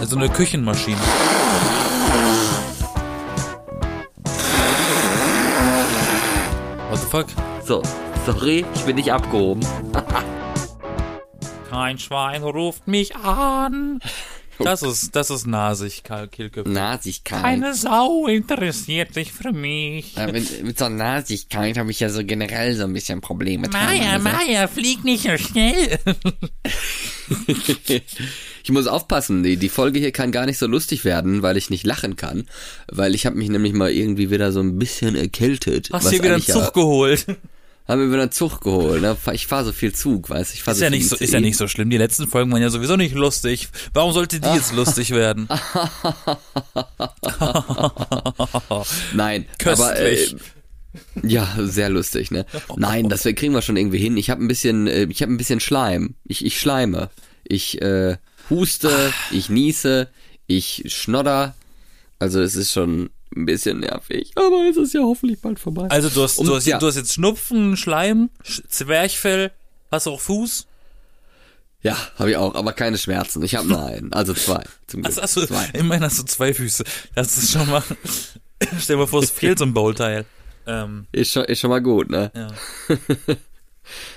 Also eine Küchenmaschine. What the fuck? So, sorry, ich bin nicht abgehoben. Kein Schwein ruft mich an. Das ist, das ist nasig, Karl. Nasigkeit. Keine Sau interessiert sich für mich. Ja, mit, mit so Nasigkeit habe ich ja so generell so ein bisschen Probleme. Maya. Maya, flieg nicht so schnell. Ich muss aufpassen, die, die Folge hier kann gar nicht so lustig werden, weil ich nicht lachen kann. Weil ich habe mich nämlich mal irgendwie wieder so ein bisschen erkältet. Hast was dir wieder einen Zug geholt. Haben mir wieder einen Zug geholt. Ne? Ich fahre so viel Zug, weißt ich fahr Ist so ja viel nicht so, ist ja nicht so schlimm. Die letzten Folgen waren ja sowieso nicht lustig. Warum sollte die jetzt lustig werden? Nein, aber äh, Köstlich. ja, sehr lustig, ne? Nein, das kriegen wir schon irgendwie hin. Ich habe ein bisschen, äh, ich habe ein bisschen Schleim. Ich, ich schleime. Ich äh, huste, ich niese, ich schnodder. Also es ist schon ein bisschen nervig, aber es ist ja hoffentlich bald vorbei. Also du hast, Um- du hast, ja. du hast jetzt Schnupfen, Schleim, Sch- Zwerchfell, hast du auch Fuß? Ja, habe ich auch, aber keine Schmerzen. Ich habe nur einen, also zwei. Zum Glück. Also, hast du, zwei. immerhin hast du zwei Füße. Das ist schon mal, stell dir mal vor, es fehlt so ein Bauteil. Ähm, Ist schon, ist schon mal gut, ne? ja.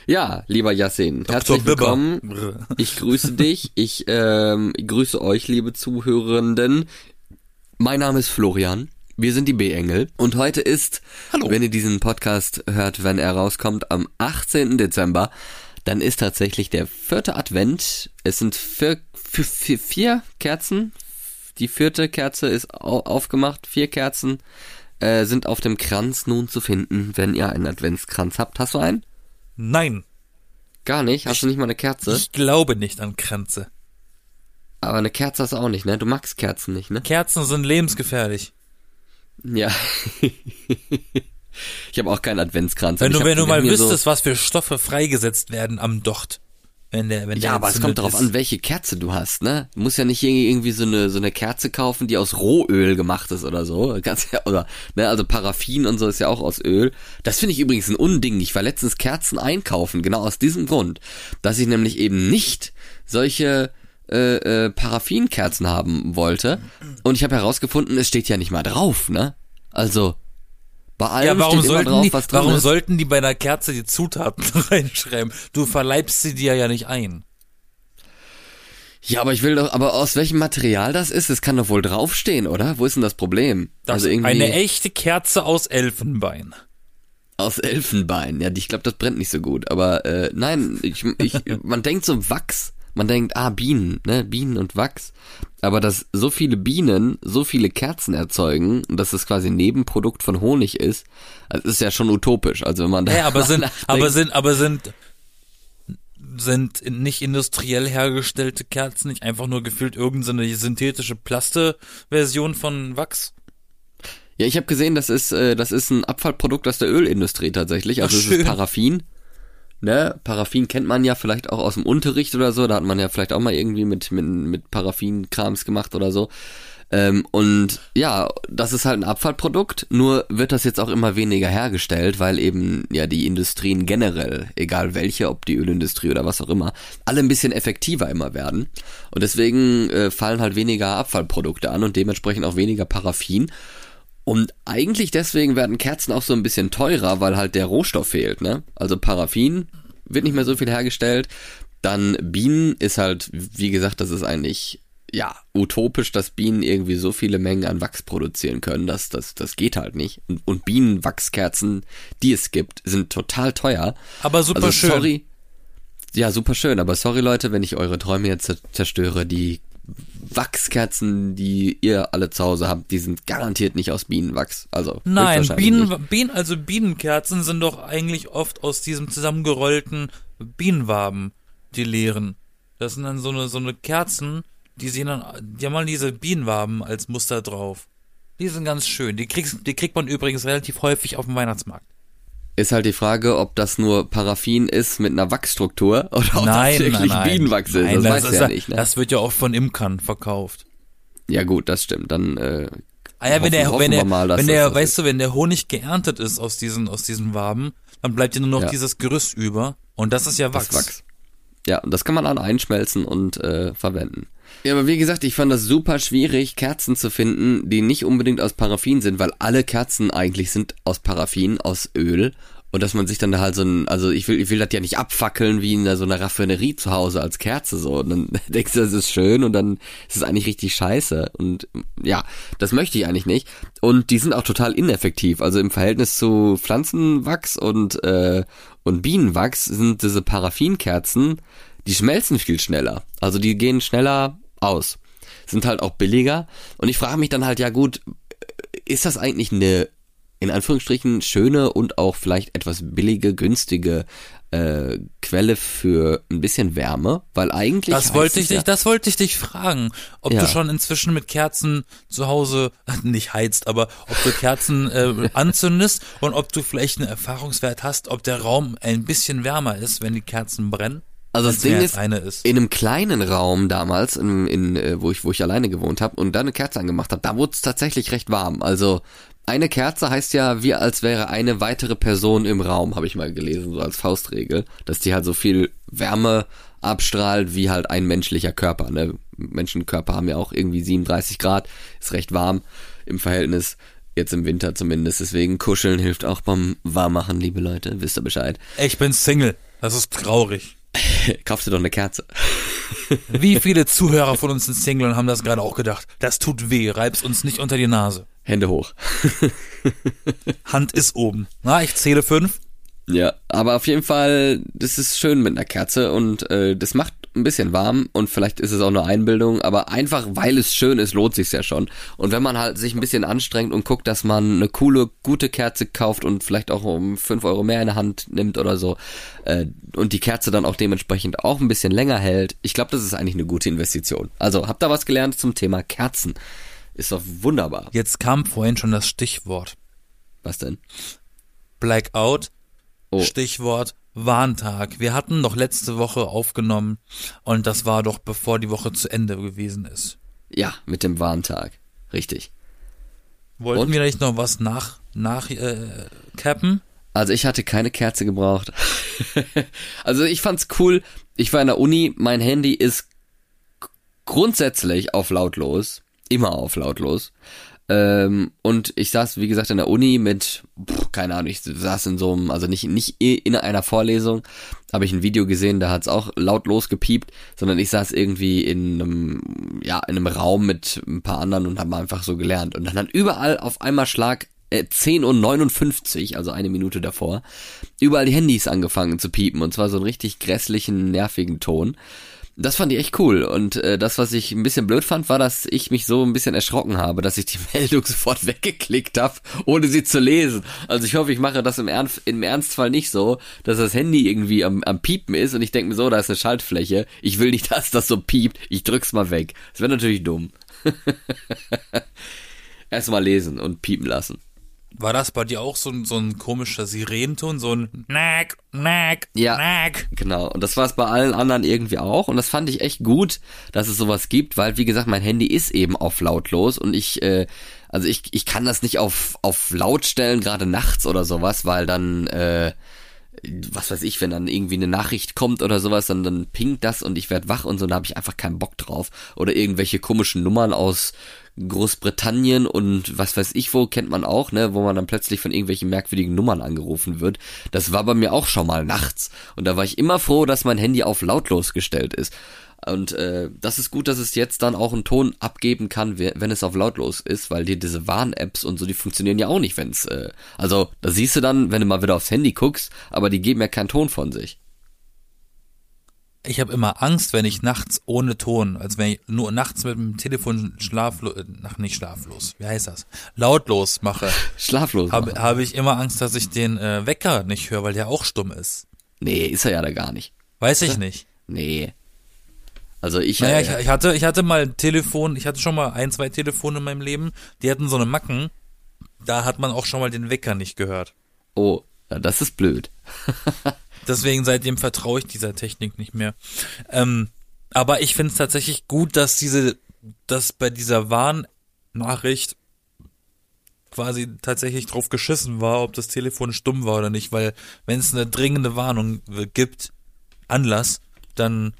Ja, lieber Yassin, herzlich Bibber. willkommen. Ich grüße dich. Ich ähm, grüße euch, liebe Zuhörenden. Mein Name ist Florian. Wir sind die B-Engel. Und heute ist, Hallo. wenn ihr diesen Podcast hört, wenn er rauskommt, am 18. Dezember, dann ist tatsächlich der vierte Advent. Es sind vier, vier, vier, vier Kerzen. Die vierte Kerze ist au aufgemacht. Vier Kerzen äh, sind auf dem Kranz nun zu finden, wenn ihr einen Adventskranz habt. Hast du einen? Nein, Gar nicht? Hast du nicht mal eine Kerze? ich glaube nicht an Kränze. Aber eine Kerze hast du auch nicht, ne? Du magst Kerzen nicht, ne? Kerzen sind lebensgefährlich. Ja. ich habe auch keinen Adventskranz. Wenn du, wenn du mal wüsstest, was für Stoffe freigesetzt werden am Docht. Wenn der, wenn So, der ja, aber es kommt darauf an, welche Kerze du hast, ne? Du musst ja nicht irgendwie so eine, so eine Kerze kaufen, die aus Rohöl gemacht ist oder so. Ganz, oder, ne, also Paraffin und so ist ja auch aus Öl. Das finde ich übrigens ein Unding. Ich war letztens Kerzen einkaufen, genau aus diesem Grund. Dass ich nämlich eben nicht solche äh, äh, Paraffinkerzen haben wollte. Und ich habe herausgefunden, es steht ja nicht mal drauf, ne? Also, bei allem Ja, warum steht immer sollten, drauf, die, was drin warum ist. sollten die bei einer Kerze die Zutaten reinschreiben? Du verleibst sie dir ja nicht ein. Ja, aber ich will doch, aber aus welchem Material das ist, das kann doch wohl draufstehen, oder? Wo ist denn das Problem? Das also irgendwie eine echte Kerze aus Elfenbein. aus Elfenbein. Ja, ich glaube, das brennt nicht so gut. Aber äh, nein, ich, ich, man denkt so Wachs. Man denkt, ah, Bienen, ne? Bienen und Wachs. Aber dass so viele Bienen so viele Kerzen erzeugen und dass das quasi ein Nebenprodukt von Honig ist, das ist ja schon utopisch. Also wenn man da Ja, aber sind, nachdenkt- aber sind, aber sind, sind nicht industriell hergestellte Kerzen nicht einfach nur gefühlt irgendeine synthetische Plaste-Version von Wachs? Ja, ich habe gesehen, das ist äh, das ist ein Abfallprodukt aus der Ölindustrie tatsächlich. Also Ach, es ist Paraffin. Ne, Paraffin kennt man ja vielleicht auch aus dem Unterricht oder so. Da hat man ja vielleicht auch mal irgendwie mit mit, mit Paraffin-Krams gemacht oder so. Ähm, und ja, das ist halt ein Abfallprodukt. Nur wird das jetzt auch immer weniger hergestellt, weil eben ja die Industrien generell, egal welche, ob die Ölindustrie oder was auch immer, alle ein bisschen effektiver immer werden. Und deswegen äh, fallen halt weniger Abfallprodukte an und dementsprechend auch weniger Paraffin. Und eigentlich deswegen werden Kerzen auch so ein bisschen teurer, weil halt der Rohstoff fehlt, ne? Also Paraffin wird nicht mehr so viel hergestellt. Dann Bienen ist halt, wie gesagt, das ist eigentlich, ja, utopisch, dass Bienen irgendwie so viele Mengen an Wachs produzieren können. Das, das, das geht halt nicht. Und, und Bienenwachskerzen, die es gibt, sind total teuer. Aber super also schön. sorry. Ja, super schön, aber sorry Leute, wenn ich eure Träume jetzt zer- zerstöre, die Wachskerzen, die ihr alle zu Hause habt, die sind garantiert nicht aus Bienenwachs. Also Nein. Bienen, Bienen, also Bienenkerzen sind doch eigentlich oft aus diesem zusammengerollten Bienenwaben, die leeren. Das sind dann so eine, so eine Kerzen, die sehen dann, die haben mal diese Bienenwaben als Muster drauf. Die sind ganz schön. Die kriegst, die kriegt man übrigens relativ häufig auf dem Weihnachtsmarkt. Ist halt die Frage, ob das nur Paraffin ist mit einer Wachsstruktur oder ob nein, das wirklich nein, nein. Bienenwachs ist. Nein, das, weiß ist ja nicht. Ne? Das wird ja auch von Imkern verkauft. ja gut, das stimmt. Dann äh, Ah ja, wenn Hoffen- der, hoffen wenn wir der, mal, dass wenn das der, das weißt du, wenn der Honig geerntet ist aus diesen, aus diesen Waben, dann bleibt ja nur noch Ja. dieses Gerüst über. Und das ist ja Wachs. das Wachs. Ja, und das kann man dann einschmelzen und äh, verwenden. Ja, aber wie gesagt, ich fand das super schwierig, Kerzen zu finden, die nicht unbedingt aus Paraffin sind, weil alle Kerzen eigentlich sind aus Paraffin, aus Öl. Und dass man sich dann da halt so ein, also ich will, ich will das ja nicht abfackeln wie in so einer Raffinerie zu Hause als Kerze so. Und dann denkst du, das ist schön und dann ist es eigentlich richtig scheiße. Und ja, das möchte ich eigentlich nicht. Und die sind auch total ineffektiv. Also im Verhältnis zu Pflanzenwachs und, äh, und Bienenwachs sind diese Paraffinkerzen, die schmelzen viel schneller. Also die gehen schneller aus. Sind halt auch billiger. Und ich frage mich dann halt, ja gut, ist das eigentlich eine in Anführungsstrichen schöne und auch vielleicht etwas billige, günstige äh, Quelle für ein bisschen Wärme, weil eigentlich das wollte ich dich, das wollte ich dich fragen, ob ja. du schon inzwischen mit Kerzen zu Hause nicht heizt, aber ob du Kerzen äh, anzündest und ob du vielleicht einen Erfahrungswert hast, ob der Raum ein bisschen wärmer ist, wenn die Kerzen brennen. Also das Ding ist, ist, in einem kleinen Raum damals, in, in, äh, wo ich wo ich alleine gewohnt habe und da eine Kerze angemacht habe, da wurde es tatsächlich recht warm. Also eine Kerze heißt ja, wie als wäre eine weitere Person im Raum, habe ich mal gelesen, so als Faustregel, dass die halt so viel Wärme abstrahlt wie halt ein menschlicher Körper. Ne? Menschenkörper haben ja auch irgendwie 37 Grad, ist recht warm im Verhältnis. Jetzt im Winter zumindest. Deswegen kuscheln hilft auch beim Warmmachen, liebe Leute. Wisst ihr Bescheid. Ich bin Single. Das ist traurig. Kaufst du doch eine Kerze. Wie viele Zuhörer von uns sind Single und haben das gerade auch gedacht? Das tut weh, reib's uns nicht unter die Nase. Hände hoch. Hand ist oben. Na, ich zähle fünf. Ja, aber auf jeden Fall, das ist schön mit einer Kerze und äh, das macht ein bisschen warm und vielleicht ist es auch nur Einbildung, aber einfach weil es schön ist, lohnt sich's ja schon. Und wenn man halt sich ein bisschen anstrengt und guckt, dass man eine coole, gute Kerze kauft und vielleicht auch um fünf Euro mehr in der Hand nimmt oder so äh, und die Kerze dann auch dementsprechend auch ein bisschen länger hält, ich glaube, das ist eigentlich eine gute Investition. Also habt da was gelernt zum Thema Kerzen. Ist doch wunderbar. Jetzt kam vorhin schon das Stichwort. Was denn? Blackout. Oh. Stichwort Warntag. Wir hatten doch letzte Woche aufgenommen und das war doch bevor die Woche zu Ende gewesen ist. Ja, mit dem Warntag. Richtig. Wollten und? wir nicht noch was nach, nach äh, cappen? Also ich hatte keine Kerze gebraucht. also ich fand's cool. Ich war in der Uni, mein Handy ist grundsätzlich auf lautlos immer auf lautlos. Ähm, und ich saß, wie gesagt, in der Uni mit, pff, keine Ahnung, ich saß in so einem, also nicht, nicht in einer Vorlesung, habe ich ein Video gesehen, da hat's auch lautlos gepiept, sondern ich saß irgendwie in einem, ja, in einem Raum mit ein paar anderen und habe einfach so gelernt. Und dann hat überall auf einmal Schlag äh, 10 und 59, also eine Minute davor, überall die Handys angefangen zu piepen und zwar so einen richtig grässlichen, nervigen Ton. Das fand ich echt cool. Und äh, das, was ich ein bisschen blöd fand, war, dass ich mich so ein bisschen erschrocken habe, dass ich die Meldung sofort weggeklickt habe, ohne sie zu lesen. Also ich hoffe, ich mache das im, Ernst, im Ernstfall nicht so, dass das Handy irgendwie am, am Piepen ist und ich denke mir so, da ist eine Schaltfläche. Ich will nicht, dass das so piept. Ich drück's mal weg. Das wäre natürlich dumm. Erstmal lesen und piepen lassen. War das bei dir auch so ein, so ein komischer Sirenenton, so ein Nack, Nack, ja, Nack? Genau. Und das war es bei allen anderen irgendwie auch. Und das fand ich echt gut, dass es sowas gibt, weil, wie gesagt, mein Handy ist eben auf lautlos und ich, äh, also ich, ich kann das nicht auf, auf laut stellen, gerade nachts oder sowas, weil dann, äh, was weiß ich, wenn dann irgendwie eine Nachricht kommt oder sowas, dann, dann pingt das und ich werde wach und so, da habe ich einfach keinen Bock drauf. Oder irgendwelche komischen Nummern aus Großbritannien und was weiß ich wo, kennt man auch, ne, wo man dann plötzlich von irgendwelchen merkwürdigen Nummern angerufen wird. Das war bei mir auch schon mal nachts. Und da war ich immer froh, dass mein Handy auf lautlos gestellt ist. Und äh, das ist gut, dass es jetzt dann auch einen Ton abgeben kann, wenn es auf lautlos ist, weil dir diese Warn-Apps und so, die funktionieren ja auch nicht, wenn es, äh, also da siehst du dann, wenn du mal wieder aufs Handy guckst, aber die geben ja keinen Ton von sich ich habe immer Angst, wenn ich nachts ohne Ton, also wenn ich nur nachts mit dem Telefon schlaflos, äh, ach nicht schlaflos, wie heißt das? Lautlos mache. Schlaflos. Habe hab ich immer Angst, dass ich den äh, Wecker nicht höre, weil der auch stumm ist. Nee, ist er ja da gar nicht. Weiß ich nicht. Nee. Also ich, naja, ich, ich hatte, ich hatte mal ein Telefon, ich hatte schon mal ein, zwei Telefone in meinem Leben, die hatten so eine Macken, da hat man auch schon mal den Wecker nicht gehört. Oh, das ist blöd. Deswegen seitdem vertraue ich dieser Technik nicht mehr. Ähm, aber ich finde es tatsächlich gut, dass diese, dass bei dieser Warnnachricht quasi tatsächlich drauf geschissen war, ob das Telefon stumm war oder nicht, weil wenn es eine dringende Warnung gibt, Anlass, dann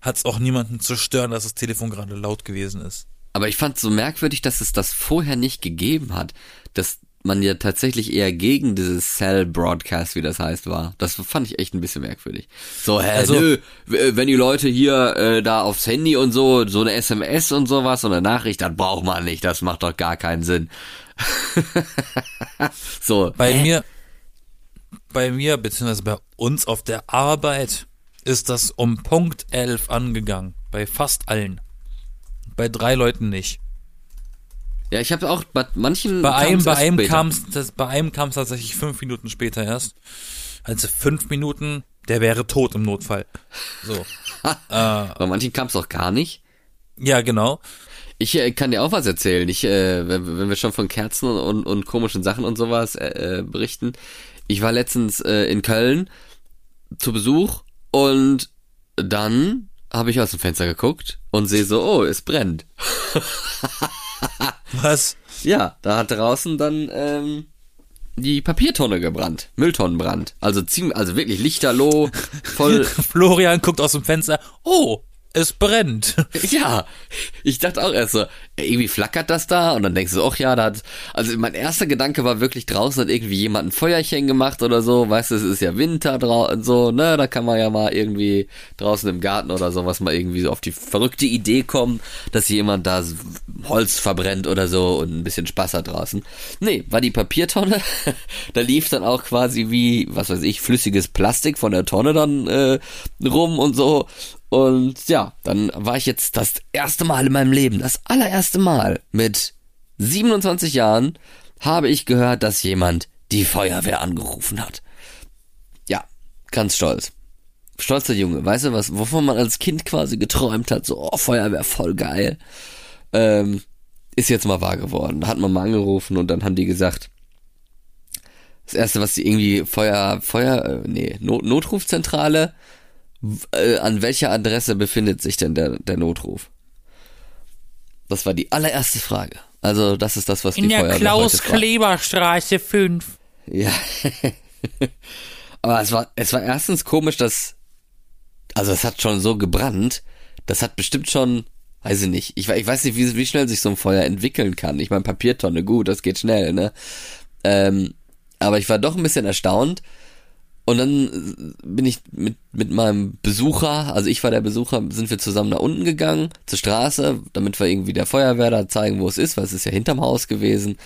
hat's auch niemanden zu stören, dass das Telefon gerade laut gewesen ist. Aber ich fand so merkwürdig, dass es das vorher nicht gegeben hat. Dass man ja tatsächlich eher gegen dieses Cell Broadcast, wie das heißt, war. Das fand ich echt ein bisschen merkwürdig. So, hä, Also- nö, w- wenn die Leute hier äh, da aufs Handy und so, so eine SMS und sowas und eine Nachricht, das braucht man nicht, das macht doch gar keinen Sinn. so, Bei mir, bei mir, beziehungsweise bei uns auf der Arbeit ist das um Punkt 11 angegangen. Bei fast allen. Bei drei Leuten nicht. Ja, ich habe auch bei manchen Bei einem, bei einem kam's, das, bei einem kam's tatsächlich fünf Minuten später erst. Also fünf Minuten, der wäre tot im Notfall. So. bei manchen kam es auch gar nicht. Ja, genau. Ich äh, kann dir auch was erzählen. Ich, äh, wenn, wenn wir schon von Kerzen und, und, und komischen Sachen und sowas äh, äh, berichten. Ich war letztens äh, in Köln zu Besuch und dann habe ich aus dem Fenster geguckt und sehe so, oh, es brennt. Was? Ja, da hat draußen dann ähm, die Papiertonne gebrannt, Mülltonnenbrand. Also ziemlich, also wirklich lichterloh, voll. Florian guckt aus dem Fenster. Oh, es brennt. Ja, ich dachte auch erst so, irgendwie flackert das da und dann denkst du, ach ja, da hat, also mein erster Gedanke war wirklich draußen hat irgendwie jemand ein Feuerchen gemacht oder so, weißt du, es ist ja Winter draußen so, ne, da kann man ja mal irgendwie draußen im Garten oder sowas mal irgendwie so auf die verrückte Idee kommen, dass jemand da Holz verbrennt oder so und ein bisschen Spaß hat draußen. Nee, war die Papiertonne, da lief dann auch quasi wie, was weiß ich, flüssiges Plastik von der Tonne dann äh, rum und so und ja, dann war ich jetzt das erste Mal in meinem Leben, das allererste Mal mit 27 Jahren, habe ich gehört, dass jemand die Feuerwehr angerufen hat. Ja, ganz stolz. Stolzer Junge, weißt du was, wovon man als Kind quasi geträumt hat, so, oh, Feuerwehr, voll geil. Ähm, ist jetzt mal wahr geworden. Da hat man mal angerufen und dann haben die gesagt, das erste, was die irgendwie Feuer, Feuer, äh, nee, Not, Notrufzentrale, äh, an welcher Adresse befindet sich denn der, der Notruf? Das war die allererste Frage. Also, das ist das, was die Feuerwehr heute fragt. Kleber-Straße 5. Ja. Aber es war, es war erstens komisch, dass, also es hat schon so gebrannt, das hat bestimmt schon, weiß ich nicht, ich, ich weiß nicht, wie, wie schnell sich so ein Feuer entwickeln kann. Ich meine, Papiertonne, gut, das geht schnell, ne? Ähm, aber ich war doch ein bisschen erstaunt. Und dann bin ich mit, mit meinem Besucher, also ich war der Besucher, sind wir zusammen nach unten gegangen, zur Straße, damit wir irgendwie der Feuerwehr da zeigen, wo es ist, weil es ist ja hinterm Haus gewesen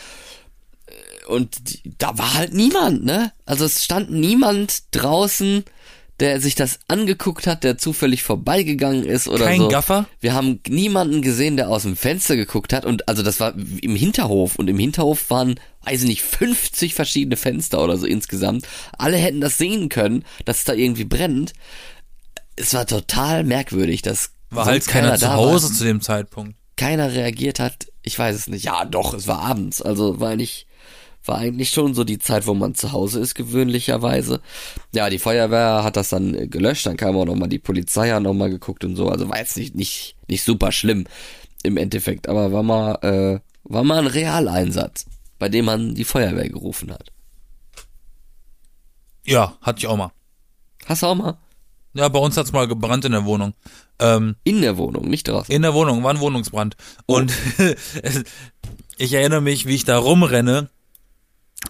und die, da war halt niemand, ne? Also es stand niemand draußen, der sich das angeguckt hat, der zufällig vorbeigegangen ist oder Kein so. Gaffer? Wir haben niemanden gesehen, der aus dem Fenster geguckt hat und also das war im Hinterhof und im Hinterhof waren, weiß ich nicht, 50 verschiedene Fenster oder so insgesamt. Alle hätten das sehen können, dass es da irgendwie brennt. Es war total merkwürdig, dass War halt keiner zu da Hause war zu dem Zeitpunkt. keiner reagiert hat. Ich weiß es nicht. Ja, doch, es war abends. Also war eigentlich, war eigentlich schon so die Zeit, wo man zu Hause ist, gewöhnlicherweise. Ja, die Feuerwehr hat das dann äh, gelöscht. Dann kam auch nochmal die Polizei, hat nochmal geguckt und so. Also war jetzt nicht, nicht, nicht super schlimm im Endeffekt. Aber war mal, äh, war mal ein Realeinsatz, bei dem man die Feuerwehr gerufen hat. Ja, hatte ich auch mal. Hast du auch mal? Ja, bei uns hat's mal gebrannt in der Wohnung. Ähm, In der Wohnung, nicht draußen. in der Wohnung, war ein Wohnungsbrand. Und es- ich erinnere mich, wie ich da rumrenne.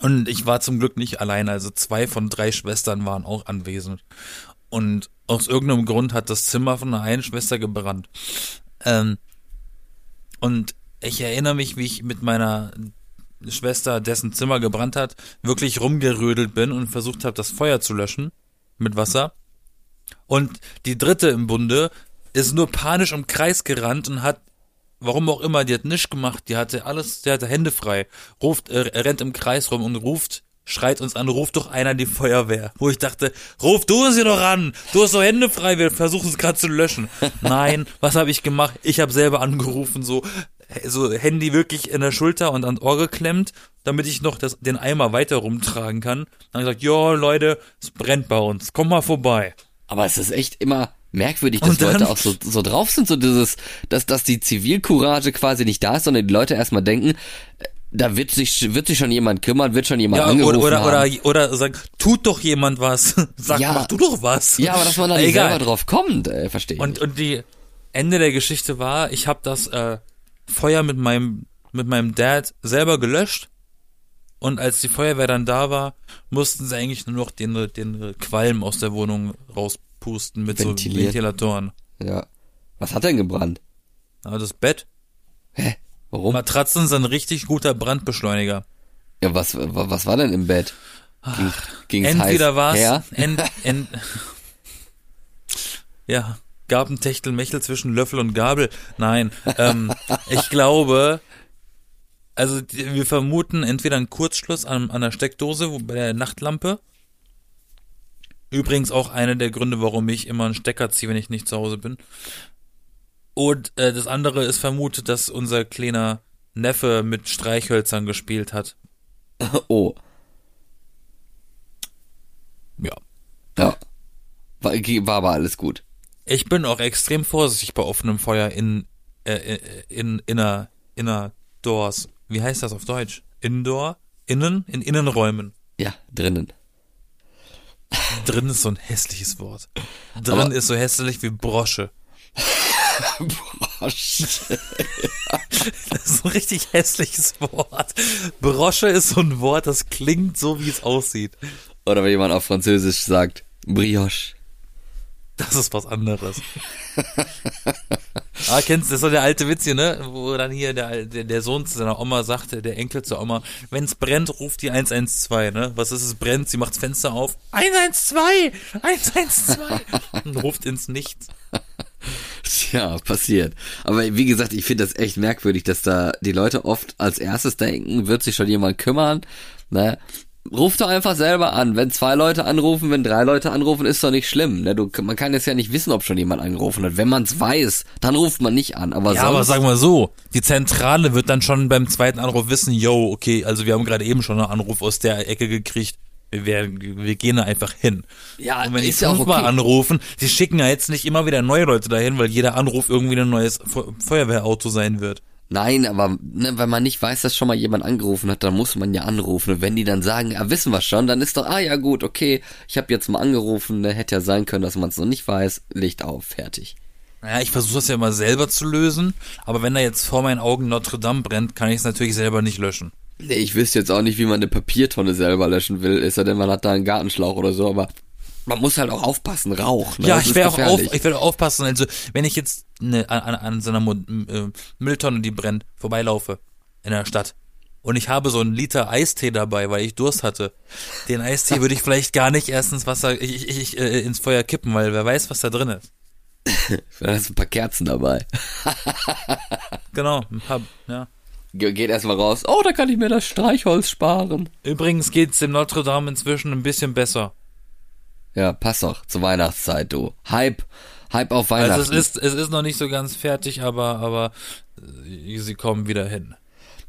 Und ich war zum Glück nicht allein, also zwei von drei Schwestern waren auch anwesend. Und aus irgendeinem Grund hat das Zimmer von der einen Schwester gebrannt. Ähm, und ich erinnere mich, wie ich mit meiner Schwester, dessen Zimmer gebrannt hat, wirklich rumgerödelt bin und versucht habe, das Feuer zu löschen mit Wasser. Und die dritte im Bunde ist nur panisch im Kreis gerannt und hat, warum auch immer, die hat nichts gemacht, die hatte alles, die hatte Hände frei, ruft, äh, rennt im Kreis rum und ruft, schreit uns an, ruft doch einer die Feuerwehr. Wo ich dachte, ruf du sie doch an, du hast doch Hände frei, wir versuchen es gerade zu löschen. Nein, was habe ich gemacht? Ich habe selber angerufen, so, so Handy wirklich in der Schulter und ans Ohr geklemmt, damit ich noch das, den Eimer weiter rumtragen kann. Dann gesagt, jo Leute, es brennt bei uns, komm mal vorbei. Aber es ist echt immer merkwürdig, dass Leute auch so, so drauf sind, so dieses, dass, dass die Zivilcourage quasi nicht da ist, sondern die Leute erstmal denken, äh, Da wird sich, wird sich schon jemand kümmern, wird schon jemand Ja, angerufen oder, oder, haben. oder, oder sagen, tut doch jemand was. Sag, Ja. mach du doch was. Ja, aber dass man da nicht Egal. selber drauf kommt, äh, verstehe ich Und, nicht. und die Ende der Geschichte war, ich habe das äh, Feuer mit meinem, mit meinem Dad selber gelöscht. Und als die Feuerwehr dann da war, mussten sie eigentlich nur noch den, den Qualm aus der Wohnung rauspusten mit so Ventilatoren. Ja. Was hat denn gebrannt? Aber das Bett, Hä? Warum? Matratzen sind ein richtig guter Brandbeschleuniger. Ja, was, wa- was war denn im Bett? Ging, ging's Entweder war's, her? ent, ent, ja, gab ein Techtelmechtel zwischen Löffel und Gabel. Nein, ähm, ich glaube, also wir vermuten entweder einen Kurzschluss an, an der Steckdose, wo, bei der Nachtlampe. Übrigens auch einer der Gründe, warum ich immer einen Stecker ziehe, wenn ich nicht zu Hause bin. Und äh, das andere ist vermutet, dass unser kleiner Neffe mit Streichhölzern gespielt hat. Oh, Ja. ja. War, war aber alles gut. Ich bin auch extrem vorsichtig bei offenem Feuer in, äh, äh, in, inner, inner Doors. Wie heißt das auf Deutsch? Indoor? Innen? In Innenräumen. Ja, drinnen. Drin ist so ein hässliches Wort. Drin Aber- ist so hässlich wie Brosche. Bosch. Das ist ein richtig hässliches Wort. Brosche ist so ein Wort, das klingt so, wie es aussieht. Oder wenn jemand auf Französisch sagt, Brioche. Das ist was anderes. ah, kennst du, das ist so der alte Witz hier, ne? Wo dann hier der, der, der Sohn zu seiner Oma sagte, der Enkel zur Oma, wenn's brennt, ruft die 112, ne? Was ist es brennt? Sie macht das Fenster auf. 112! 112! Und ruft ins Nichts. Ja, passiert. Aber wie gesagt, ich finde das echt merkwürdig, dass da die Leute oft als erstes denken, wird sich schon jemand kümmern. Ne? Ruf doch einfach selber an. Wenn zwei Leute anrufen, wenn drei Leute anrufen, ist doch nicht schlimm. Ne? Du, man kann jetzt ja nicht wissen, ob schon jemand angerufen hat. Wenn man es weiß, dann ruft man nicht an. Aber Ja, aber sag mal so, die Zentrale wird dann schon beim zweiten Anruf wissen, yo, okay, also wir haben gerade eben schon einen Anruf aus der Ecke gekriegt. Wir, werden, wir gehen da einfach hin. Ja, Und wenn die ist ja auch fünfmal okay. anrufen, die schicken ja jetzt nicht immer wieder neue Leute dahin, weil jeder Anruf irgendwie ein neues Fe Feuerwehrauto sein wird. Nein, aber ne, wenn man nicht weiß, dass schon mal jemand angerufen hat, dann muss man ja anrufen. Und wenn die dann sagen, ja, wissen wir schon, dann ist doch, ah ja gut, okay, ich habe jetzt mal angerufen, ne, hätte ja sein können, dass man es noch nicht weiß, Licht auf, fertig. Naja, ich versuche das ja immer selber zu lösen, aber wenn da jetzt vor meinen Augen Notre Dame brennt, kann ich es natürlich selber nicht löschen. Nee, ich wüsste jetzt auch nicht, wie man eine Papiertonne selber löschen will, ist ja denn, man hat da einen Gartenschlauch oder so, aber man muss halt auch aufpassen, Rauch. Ne? Ja, Das ich werde auch auf, ich werde aufpassen. Also wenn ich jetzt ne, an, an, so einer äh, Mülltonne, die brennt, vorbeilaufe in der Stadt und ich habe so einen Liter Eistee dabei, weil ich Durst hatte, den Eistee würde ich vielleicht gar nicht erst ins Wasser, ich, ich, ich, äh, ins Feuer kippen, weil wer weiß, was da drin ist. Da ist ein paar Kerzen dabei. Genau, ein paar, ja. Ge geht erstmal raus. Oh, da kann ich mir das Streichholz sparen. Übrigens geht's dem Notre Dame inzwischen ein bisschen besser. Ja, passt doch zur Weihnachtszeit, du. Hype, Hype auf Weihnachten. Also es ist, es ist noch nicht so ganz fertig, aber, aber äh, sie kommen wieder hin.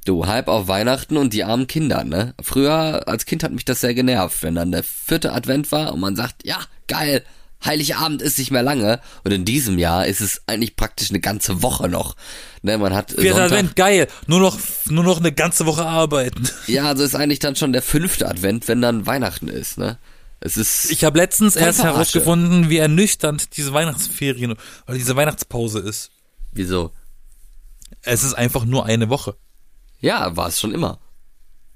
Du, Hype auf Weihnachten und die armen Kinder, ne? Früher als Kind hat mich das sehr genervt, wenn dann der vierte Advent war und man sagt, ja, geil, Heiligabend ist nicht mehr lange. Und in diesem Jahr ist es eigentlich praktisch eine ganze Woche noch. Ne, man hat Vierter Sonntag, Advent, geil. Nur noch, nur noch eine ganze Woche arbeiten. Ja, also ist eigentlich dann schon der fünfte Advent, wenn dann Weihnachten ist, ne? Es ist. Ich habe letztens erst herausgefunden, wie ernüchternd diese Weihnachtsferien oder diese Weihnachtspause ist. wieso? Es ist einfach nur eine Woche. Ja, war es schon immer.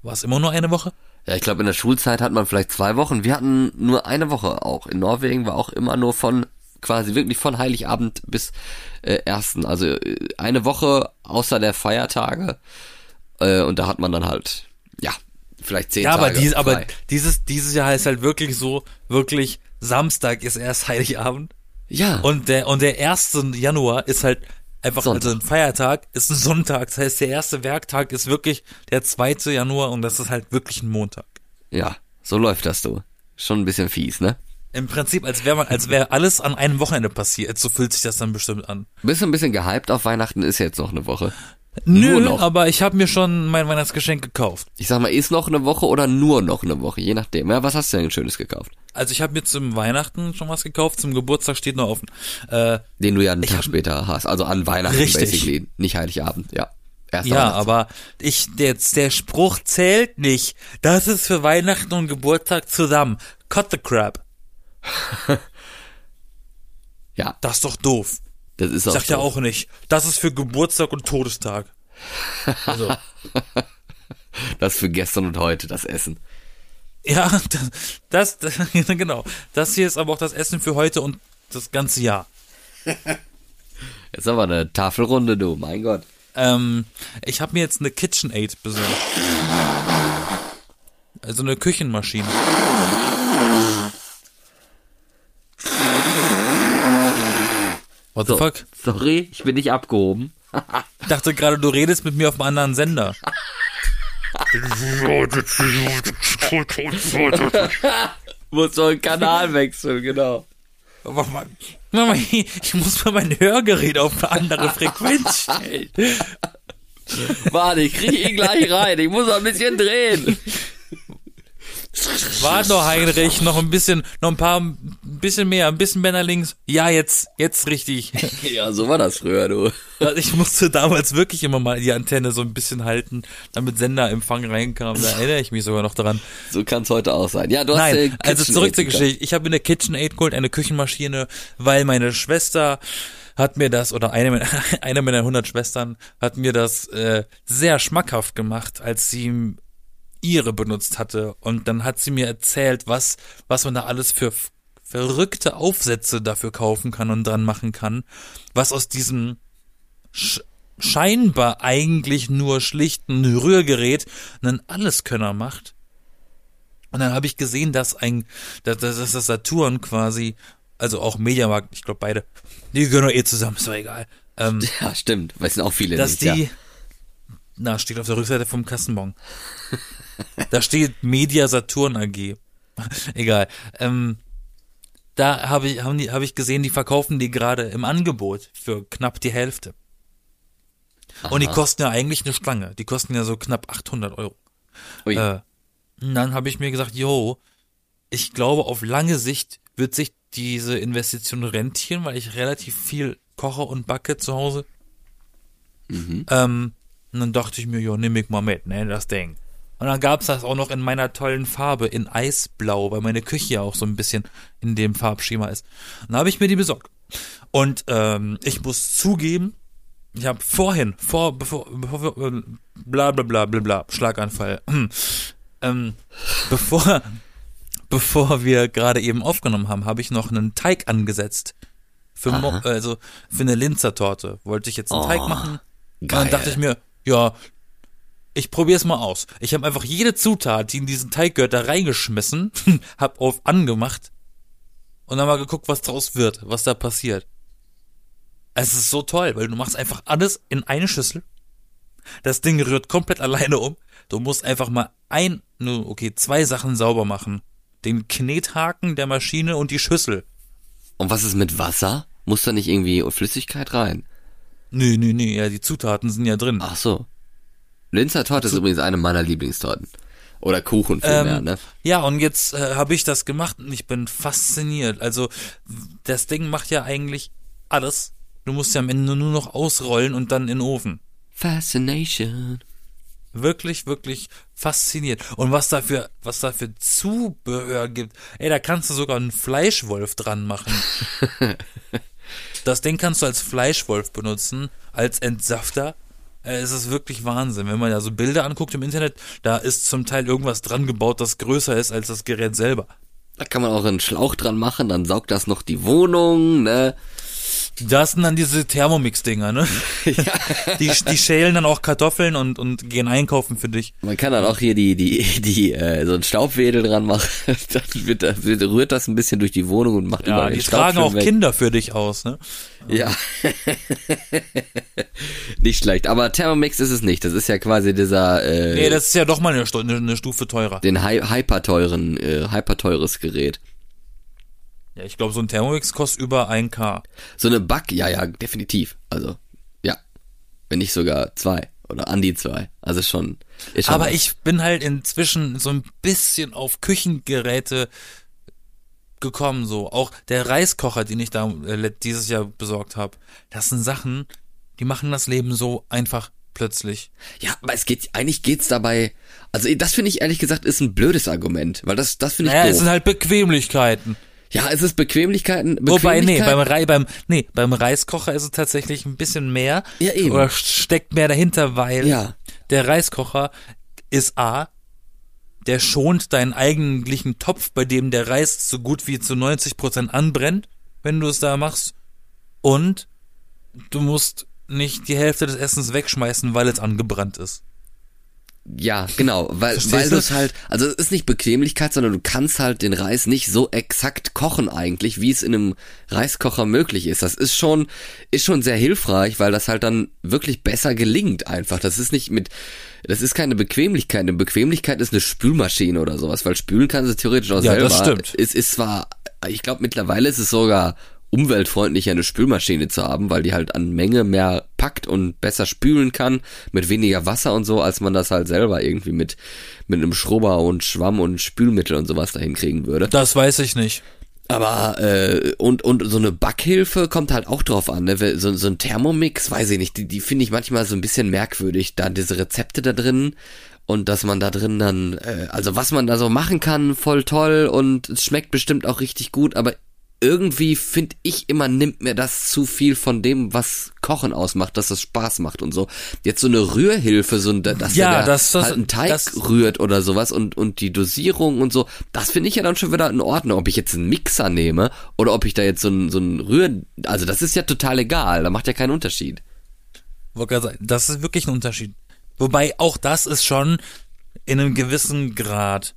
War es immer nur eine Woche? Ja, ich glaube, in der Schulzeit hat man vielleicht zwei Wochen. Wir hatten nur eine Woche auch. In Norwegen war auch immer nur von quasi wirklich von Heiligabend bis äh, ersten. Also äh, eine Woche außer der Feiertage. Äh, und da hat man dann halt, ja, vielleicht zehn Ja, Tage. aber, dies, aber dieses, dieses Jahr ist halt wirklich so, wirklich Samstag ist erst Heiligabend ja, und der, und der 1. Januar ist halt einfach, Sonntag. also ein Feiertag ist ein Sonntag. Das heißt, der erste Werktag ist wirklich der 2. Januar und das ist halt wirklich ein Montag. ja, so läuft das du. Schon ein bisschen fies, ne? Im Prinzip, als wäre man, als wäre alles an einem Wochenende passiert. So fühlt sich das dann bestimmt an. Bist du ein bisschen gehypt auf Weihnachten? Ist jetzt noch eine Woche. Nö, Nur noch. aber ich habe mir schon mein Weihnachtsgeschenk gekauft. Ich sag mal, ist noch eine Woche oder nur noch eine Woche? Je nachdem. Ja, was hast du denn Schönes gekauft? Also ich habe mir zum Weihnachten schon was gekauft, zum Geburtstag steht noch offen. Äh, Den du ja einen Tag später hast. Also an Weihnachten Richtig. basically. Nicht Heiligabend, ja. Erster Ja, aber ich, der, der Spruch zählt nicht. Das ist für Weihnachten und Geburtstag zusammen. Cut the crap. Ja, Das ist doch doof. Das ist auch. Sagt ja so. auch nicht. Das ist für Geburtstag und Todestag. Also, Das für gestern und heute, das Essen. ja, das, das, genau. Das hier ist aber auch das Essen für heute und das ganze Jahr. Jetzt aber eine Tafelrunde, du, mein Gott. Ähm, ich habe mir jetzt eine KitchenAid besorgt. Also eine Küchenmaschine. What the So, fuck? sorry, ich bin nicht abgehoben. Ich dachte gerade, du redest mit mir auf einem anderen Sender. Muss so einen Kanal wechseln, genau. Mama, Mama, ich muss mal mein Hörgerät auf eine andere Frequenz stellen. Warte, ich kriege ihn gleich rein. Ich muss noch ein bisschen drehen. Warte noch, Heinrich, noch ein bisschen, noch ein paar, ein bisschen mehr, ein bisschen mehr nach links. Ja, jetzt, jetzt richtig. Ja, so war das früher, du. Ich musste damals wirklich immer mal die Antenne so ein bisschen halten, damit Senderempfang reinkam. Da erinnere ich mich sogar noch dran. So kann es heute auch sein. Ja, du hast Nein, also zurück zur. Geschichte. Ich habe eine KitchenAid geholt, eine Küchenmaschine, weil meine Schwester hat mir das, oder eine, meiner- eine meiner 100 Schwestern hat mir das äh, sehr schmackhaft gemacht, als sie ihre benutzt hatte. Und dann hat sie mir erzählt, was, was man da alles für verrückte Aufsätze dafür kaufen kann und dran machen kann, was aus diesem sch scheinbar eigentlich nur schlichten Rührgerät einen Alleskönner macht. Und dann habe ich gesehen, dass ein, dass, dass dass das Saturn quasi, also auch Mediamarkt, ich glaube beide, die gehören doch eh zusammen, ist doch egal. Ähm, Ja, stimmt. Wissen auch viele dass nicht. die, ja. Na, steht auf der Rückseite vom Kassenbon. da steht Media Saturn AG. egal. Ähm, da habe ich, haben die, habe ich gesehen, die verkaufen die gerade im Angebot für knapp die Hälfte. Und die Aha. kosten ja eigentlich eine Schlange. Die kosten ja so knapp 800 Euro. Ui. Äh, und dann habe ich mir gesagt, yo, ich glaube, auf lange Sicht wird sich diese Investition rentieren, weil ich relativ viel koche und backe zu Hause. Mhm. Ähm, und dann dachte ich mir, jo, nimm ich mal mit, ne, das Ding. Und dann gab's das auch noch in meiner tollen Farbe, in Eisblau, weil meine Küche ja auch so ein bisschen in dem Farbschema ist. Und dann habe ich mir die besorgt. Und ähm, ich muss zugeben, ich habe vorhin, vor, bevor, bevor äh, bla bla bla bla bla, Schlaganfall, ähm, bevor, bevor wir gerade eben aufgenommen haben, habe ich noch einen Teig angesetzt. Für, Aha. also für eine Linzertorte. Wollte ich jetzt einen Oh, Teig machen. Und geil. dann dachte ich mir, ja, ich probier's mal aus. Ich habe einfach jede Zutat, die in diesen Teig gehört, da reingeschmissen, hab auf angemacht und dann mal geguckt, was draus wird, was da passiert. Es ist so toll, weil du machst einfach alles in eine Schüssel. Das Ding rührt komplett alleine um. Du musst einfach mal ein, nur okay, zwei Sachen sauber machen. Den Knethaken der Maschine und die Schüssel. Und was ist mit Wasser? Muss da nicht irgendwie Flüssigkeit rein? Nö, nö, nö, ja, die Zutaten sind ja drin. Ach so. Linzer Torte ist übrigens eine meiner Lieblingstorten. Oder Kuchen vielmehr, Ähm, ne? Ja, und jetzt äh, habe ich das gemacht und ich bin fasziniert. Also das Ding macht ja eigentlich alles. Du musst ja am Ende nur noch ausrollen und dann in den Ofen. Fascination. Wirklich, wirklich fasziniert. Und was da für, was da für Zubehör gibt. Ey, da kannst du sogar einen Fleischwolf dran machen. das Ding kannst du als Fleischwolf benutzen, als Entsafter. Äh, Es ist wirklich Wahnsinn. Wenn man ja so Bilder anguckt im Internet, da ist zum Teil irgendwas dran gebaut, das größer ist als das Gerät selber. Da kann man auch einen Schlauch dran machen, dann saugt das noch die Wohnung, ne? Das sind dann diese Thermomix-Dinger, ne? Die, die schälen dann auch Kartoffeln und, und gehen einkaufen für dich. Man kann dann auch hier die, die, die, äh, so ein Staubwedel dran machen. dann wird das, wird, rührt das ein bisschen durch die Wohnung und macht Ja, überall die Staub tragen auch weg. Kinder für dich aus, ne? Ja. nicht schlecht. Aber Thermomix ist es nicht. Das ist ja quasi dieser, äh, Nee, das ist ja doch mal eine, eine Stufe teurer. den hy hyperteuren, äh, hyperteures Gerät. Ja, ich glaube, so ein Thermomix kostet über 1K. So eine Back, ja, ja, definitiv. Also, ja. Wenn nicht sogar zwei. Oder an die zwei. Also schon. Schon Aber was. ich bin halt inzwischen so ein bisschen auf Küchengeräte gekommen, so. Auch der Reiskocher, den ich da äh, dieses Jahr besorgt habe. Das sind Sachen, die machen das Leben so einfach plötzlich. Ja, aber es geht, eigentlich geht's dabei, also das finde ich ehrlich gesagt ist ein blödes Argument, weil das, das finde ich Naja, es doof. sind halt Bequemlichkeiten. Ja, es ist Bequemlichkeiten, Wobei, nee, Bequemlichkeit- beim, Rei, beim, nee, beim Reiskocher ist es tatsächlich ein bisschen mehr. Ja, eben. Oder steckt mehr dahinter, weil Ja. der Reiskocher ist A, der schont deinen eigentlichen Topf, bei dem der Reis so gut wie zu 90% anbrennt, wenn du es da machst. Und du musst nicht die Hälfte des Essens wegschmeißen, weil es angebrannt ist. Ja, genau, weil, Verstehst weil du? es halt, also es ist nicht Bequemlichkeit, sondern du kannst halt den Reis nicht so exakt kochen eigentlich, wie es in einem Reiskocher möglich ist. Das ist schon, ist schon sehr hilfreich, weil das halt dann wirklich besser gelingt einfach. Das ist nicht mit, das ist keine Bequemlichkeit. Eine Bequemlichkeit ist eine Spülmaschine oder sowas, weil spülen kannst du theoretisch auch Ja, selber. das stimmt. Es ist zwar, ich glaube mittlerweile ist es sogar umweltfreundlicher eine Spülmaschine zu haben, weil die halt an Menge mehr packt und besser spülen kann, mit weniger Wasser und so, als man das halt selber irgendwie mit, mit einem Schrubber und Schwamm und Spülmittel und sowas dahin kriegen würde. Das weiß ich nicht. Aber, äh, und, und so eine Backhilfe kommt halt auch drauf an, ne? So, so ein Thermomix, weiß ich nicht, die, die finde ich manchmal so ein bisschen merkwürdig, da diese Rezepte da drin und dass man da drin dann, äh, also was man da so machen kann, voll toll und es schmeckt bestimmt auch richtig gut, aber irgendwie finde ich immer nimmt mir das zu viel von dem, was Kochen ausmacht, dass das Spaß macht und so. Jetzt so eine Rührhilfe, so ein, dass Ja, das- das- halt einen Teig das- rührt oder sowas und, und die Dosierung und so, das finde ich ja dann schon wieder in Ordnung, ob ich jetzt einen Mixer nehme oder ob ich da jetzt so ein, so ein Rühr, also das ist ja total egal, da macht ja keinen Unterschied. Wollte gerade sagen, das ist wirklich ein Unterschied. Wobei auch das ist schon in einem gewissen Grad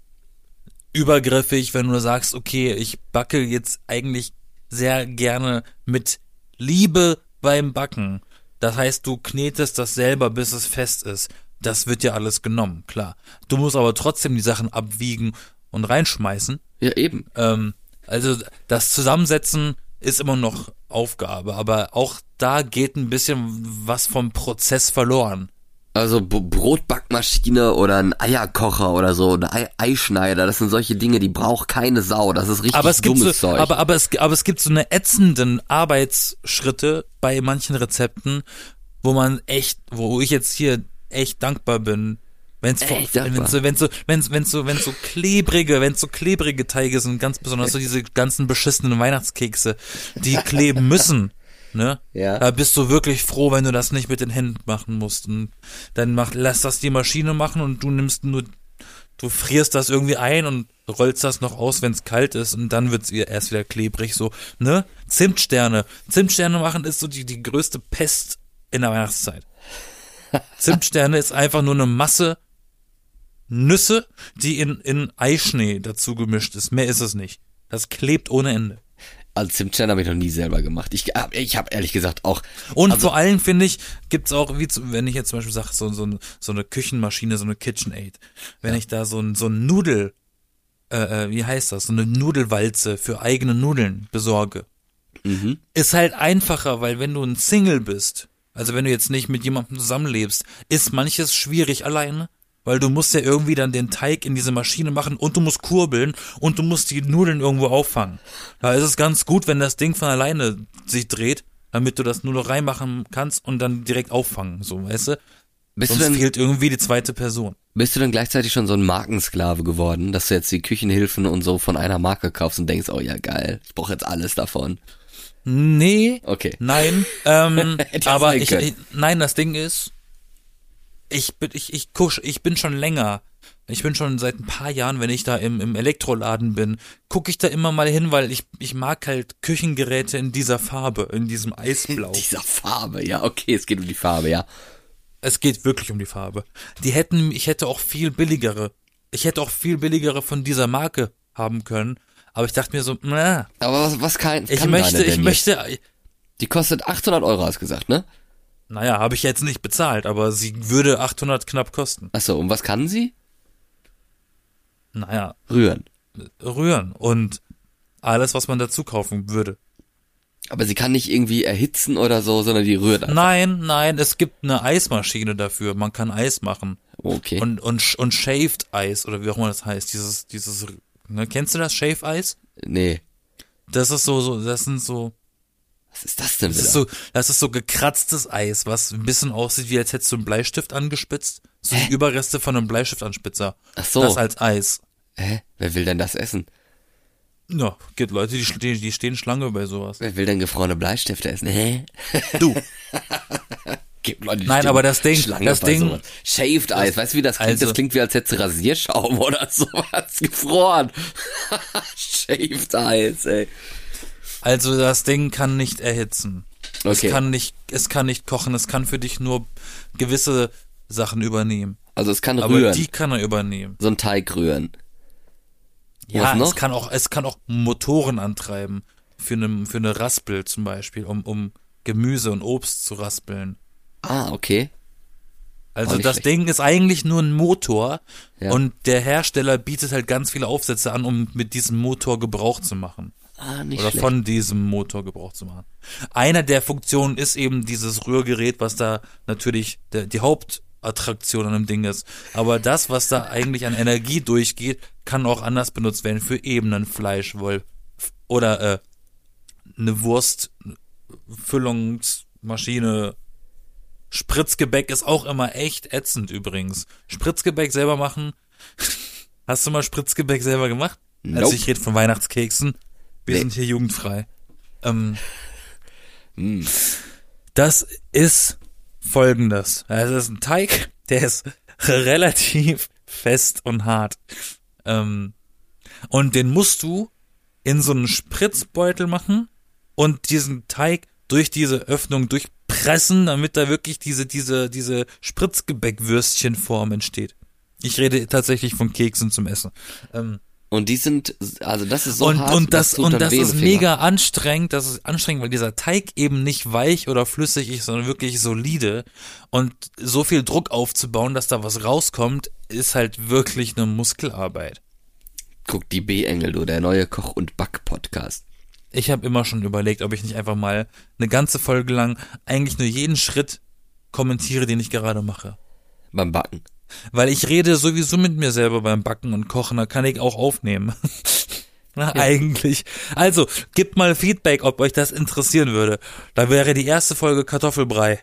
übergriffig, wenn du sagst, okay, ich backe jetzt eigentlich sehr gerne mit Liebe beim Backen. Das heißt, du knetest das selber, bis es fest ist. Das wird ja alles genommen, klar. Du musst aber trotzdem die Sachen abwiegen und reinschmeißen. Ja, eben. Ähm, also das Zusammensetzen ist immer noch Aufgabe, aber auch da geht ein bisschen was vom Prozess verloren. Also B Brotbackmaschine oder ein Eierkocher oder so, ein Ei Eischneider, das sind solche Dinge, die braucht keine Sau, das ist richtig Aber es gibt dummes so, Zeug. aber, aber es, aber es gibt so eine ätzenden Arbeitsschritte bei manchen Rezepten, wo man echt, wo ich jetzt hier echt dankbar bin, wenn es Echt wenn dankbar. so, wenn so, wenn wenn so, wenn so klebrige, wenn so klebrige Teige sind, ganz besonders so diese ganzen beschissenen Weihnachtskekse, die kleben müssen. Ne? Ja. Da bist du wirklich froh, wenn du das nicht mit den Händen machen musst. Und dann mach, lass das die Maschine machen und du nimmst nur, du frierst das irgendwie ein und rollst das noch aus, wenn es kalt ist und dann wird's ihr erst wieder klebrig, so, ne? Zimtsterne. Zimtsterne machen ist so die, die größte Pest in der Weihnachtszeit. Zimtsterne ist einfach nur eine Masse Nüsse, die in, in Eischnee dazu gemischt ist. Mehr ist es nicht. Das klebt ohne Ende. Also Zimtstern habe ich noch nie selber gemacht. Ich, hab- ich habe ehrlich gesagt auch. Und also, vor allem finde ich, gibt's auch, wie zu, wenn ich jetzt zum Beispiel sage, so, so, so eine Küchenmaschine, so eine KitchenAid, wenn ich da so ein, so ein Nudel, äh, äh, wie heißt das, so eine Nudelwalze für eigene Nudeln besorge, Mhm. ist halt einfacher, weil wenn du ein Single bist, also wenn du jetzt nicht mit jemandem zusammenlebst, ist manches schwierig alleine. Weil du musst ja irgendwie dann den Teig in diese Maschine machen und du musst kurbeln und du musst die Nudeln irgendwo auffangen. Da ist es ganz gut, wenn das Ding von alleine sich dreht, damit du das nur noch reinmachen kannst und dann direkt auffangen, so, weißt du? bist, du Sonst denn, fehlt irgendwie die zweite Person. bist du dann gleichzeitig schon so ein Markensklave geworden, dass du jetzt die Küchenhilfen und so von einer Marke kaufst und denkst, oh ja geil, ich brauche jetzt alles davon. Nee, Okay. Nein, ähm, aber ich, ich, nein, das Ding ist, ich bin, ich, ich kusch, ich bin schon länger, ich bin schon seit ein paar Jahren, wenn ich da im, im Elektroladen bin, gucke ich da immer mal hin, weil ich, ich mag halt Küchengeräte in dieser Farbe, in diesem Eisblau. Dieser Farbe, ja, okay, es geht um die Farbe, ja. Es geht wirklich um die Farbe. Die hätten, ich hätte auch viel billigere, ich hätte auch viel billigere von dieser Marke haben können, aber ich dachte mir so, na, Aber was, was kann, ich kann möchte, deine ich denn möchte, Jetzt? Die kostet 800 Euro, hast du gesagt, ne? Naja, habe ich jetzt nicht bezahlt, aber sie würde 800 knapp kosten. Achso, und was kann sie? Naja, Rühren. rühren und alles, was man dazu kaufen würde. Aber sie kann nicht irgendwie erhitzen oder so, sondern die rührt einfach. Nein, nein, es gibt eine Eismaschine dafür. Man kann Eis machen. Okay. Und, und, und Shaved Eis, oder wie auch immer das heißt, dieses, dieses, ne, kennst du das, Shave Eis? nee. Das ist so, so, das sind so, Was ist das denn Das wieder? ist so, das ist so gekratztes Eis, was ein bisschen aussieht, wie als hättest du einen Bleistift angespitzt. So die Überreste von einem Bleistiftanspitzer. Ach so. Das als Eis. Hä? Wer will denn das essen? Ja, gibt Leute, die, stehen- die stehen Schlange bei sowas. Wer will denn gefrorene Bleistifte essen? Hä? Du. Gibt Leute, die Nein, aber das Ding- Schlange das Ding- sowas. Shaved Eis, weißt du, wie das klingt? Also- das klingt wie, als hättest du Rasierschaum oder sowas gefroren. Shaved Eis, ey. Also das Ding kann nicht erhitzen. Okay. Es kann nicht, es kann nicht kochen, es kann für dich nur gewisse Sachen übernehmen. Also es kann Aber rühren. die kann er übernehmen. so ein Teig rühren. Ja, es kann auch, es kann auch Motoren antreiben. Für eine, für eine Raspel zum Beispiel, um, um Gemüse und Obst zu raspeln. Ah, okay. Also das schlecht. Ding ist eigentlich nur ein Motor Ja. und der Hersteller bietet halt ganz viele Aufsätze an, um mit diesem Motor Gebrauch zu machen. Ah, nicht Oder schlecht. von diesem Motor Gebrauch zu machen. Einer der Funktionen ist eben dieses Rührgerät, was da natürlich der, die Hauptattraktion an dem Ding ist. Aber das, was da eigentlich an Energie durchgeht, kann auch anders benutzt werden für eben einen Fleischwolf oder äh, eine Wurstfüllungsmaschine. Spritzgebäck ist auch immer echt ätzend übrigens. Spritzgebäck selber machen. Hast du mal Spritzgebäck selber gemacht? Also Nope. ich rede von Weihnachtskeksen. Wir Nee. sind hier jugendfrei. Ähm, Hm. das ist folgendes. Es ist ein Teig, der ist relativ fest und hart. Ähm, und den musst du in so einen Spritzbeutel machen und diesen Teig durch diese Öffnung durchpressen, damit da wirklich diese, diese, diese Spritzgebäckwürstchenform entsteht. Ich rede tatsächlich von Keksen zum Essen. Ähm, Und die sind, also das ist so und, hart, und das, tut und das ist mega anstrengend, das ist anstrengend, weil dieser Teig eben nicht weich oder flüssig ist, sondern wirklich solide. Und so viel Druck aufzubauen, dass da was rauskommt, ist halt wirklich eine Muskelarbeit. Guck, die B-Engel, du, der neue Koch- und Back-Podcast. Ich habe immer schon überlegt, ob ich nicht einfach mal eine ganze Folge lang eigentlich nur jeden Schritt kommentiere, den ich gerade mache. Beim Backen. Weil ich rede sowieso mit mir selber beim Backen und Kochen, da kann ich auch aufnehmen. Na, Eigentlich. Also, gebt mal Feedback, ob euch das interessieren würde. Da wäre die erste Folge Kartoffelbrei.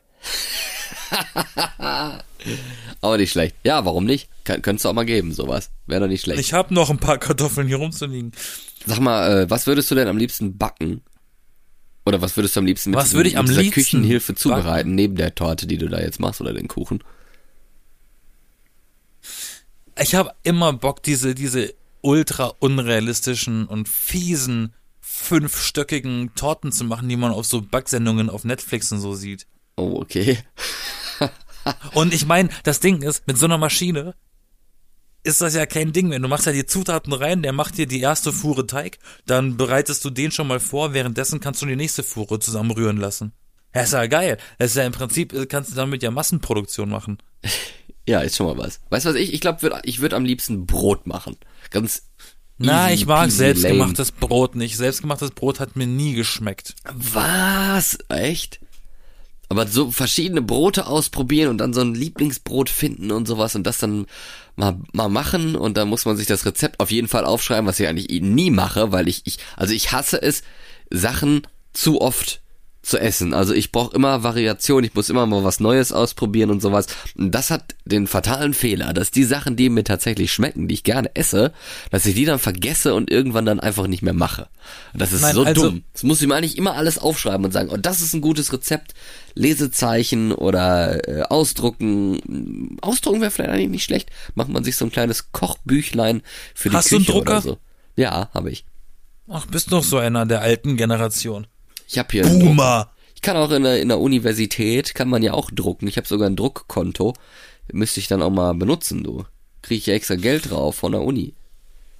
Aber nicht schlecht. Ja, warum nicht? Kann, könntest du auch mal geben, sowas. Wäre doch nicht schlecht. Ich habe noch ein paar Kartoffeln hier rumzuliegen. Sag mal, äh, was würdest du denn am liebsten backen? Oder was würdest du am liebsten mit, Was würde ich am liebsten Küchenhilfe backen? zubereiten, neben der Torte, die du da jetzt machst, oder den Kuchen? Ich habe immer Bock, diese, diese ultra unrealistischen und fiesen fünfstöckigen Torten zu machen, die man auf so Backsendungen auf Netflix und so sieht. Oh, okay. Und ich meine, das Ding ist, mit so einer Maschine ist das ja kein Ding mehr. Du machst ja die Zutaten rein, der macht dir die erste Fuhre Teig, dann bereitest du den schon mal vor, währenddessen kannst du die nächste Fuhre zusammenrühren lassen. Ja, ist ja geil. Das ist ja im Prinzip, äh, kannst du damit ja Massenproduktion machen. Ja, ist schon mal was. Weißt du was ich? Ich glaube, würd, ich würde am liebsten Brot machen. Ganz Na, ich mag selbstgemachtes Brot nicht. Selbstgemachtes Brot hat mir nie geschmeckt. lame. Was? Echt? Aber so verschiedene Brote ausprobieren und dann so ein Lieblingsbrot finden und sowas und das dann mal, mal machen und dann muss man sich das Rezept auf jeden Fall aufschreiben, was ich eigentlich eh nie mache, weil ich, ich, also ich hasse es, Sachen zu oft zu essen. Also ich brauche immer Variation, ich muss immer mal was Neues ausprobieren und sowas. Und das hat den fatalen Fehler, dass die Sachen, die mir tatsächlich schmecken, die ich gerne esse, dass ich die dann vergesse und irgendwann dann einfach nicht mehr mache. Das ist Nein, so also- dumm. Das muss ich mir eigentlich immer alles aufschreiben und sagen, oh, das ist ein gutes Rezept, Lesezeichen oder äh, ausdrucken. Ausdrucken wäre vielleicht eigentlich nicht schlecht. Macht man sich so ein kleines Kochbüchlein für die Hast du einen Küche oder Drucker? so. Ja, habe ich. Ach, bist noch so einer der alten Generation. Ich habe hier. Boomer. Ich kann auch in der, in der Universität, kann man ja auch drucken. Ich habe sogar ein Druckkonto. Müsste ich dann auch mal benutzen, du. Kriege ich extra Geld drauf von der Uni.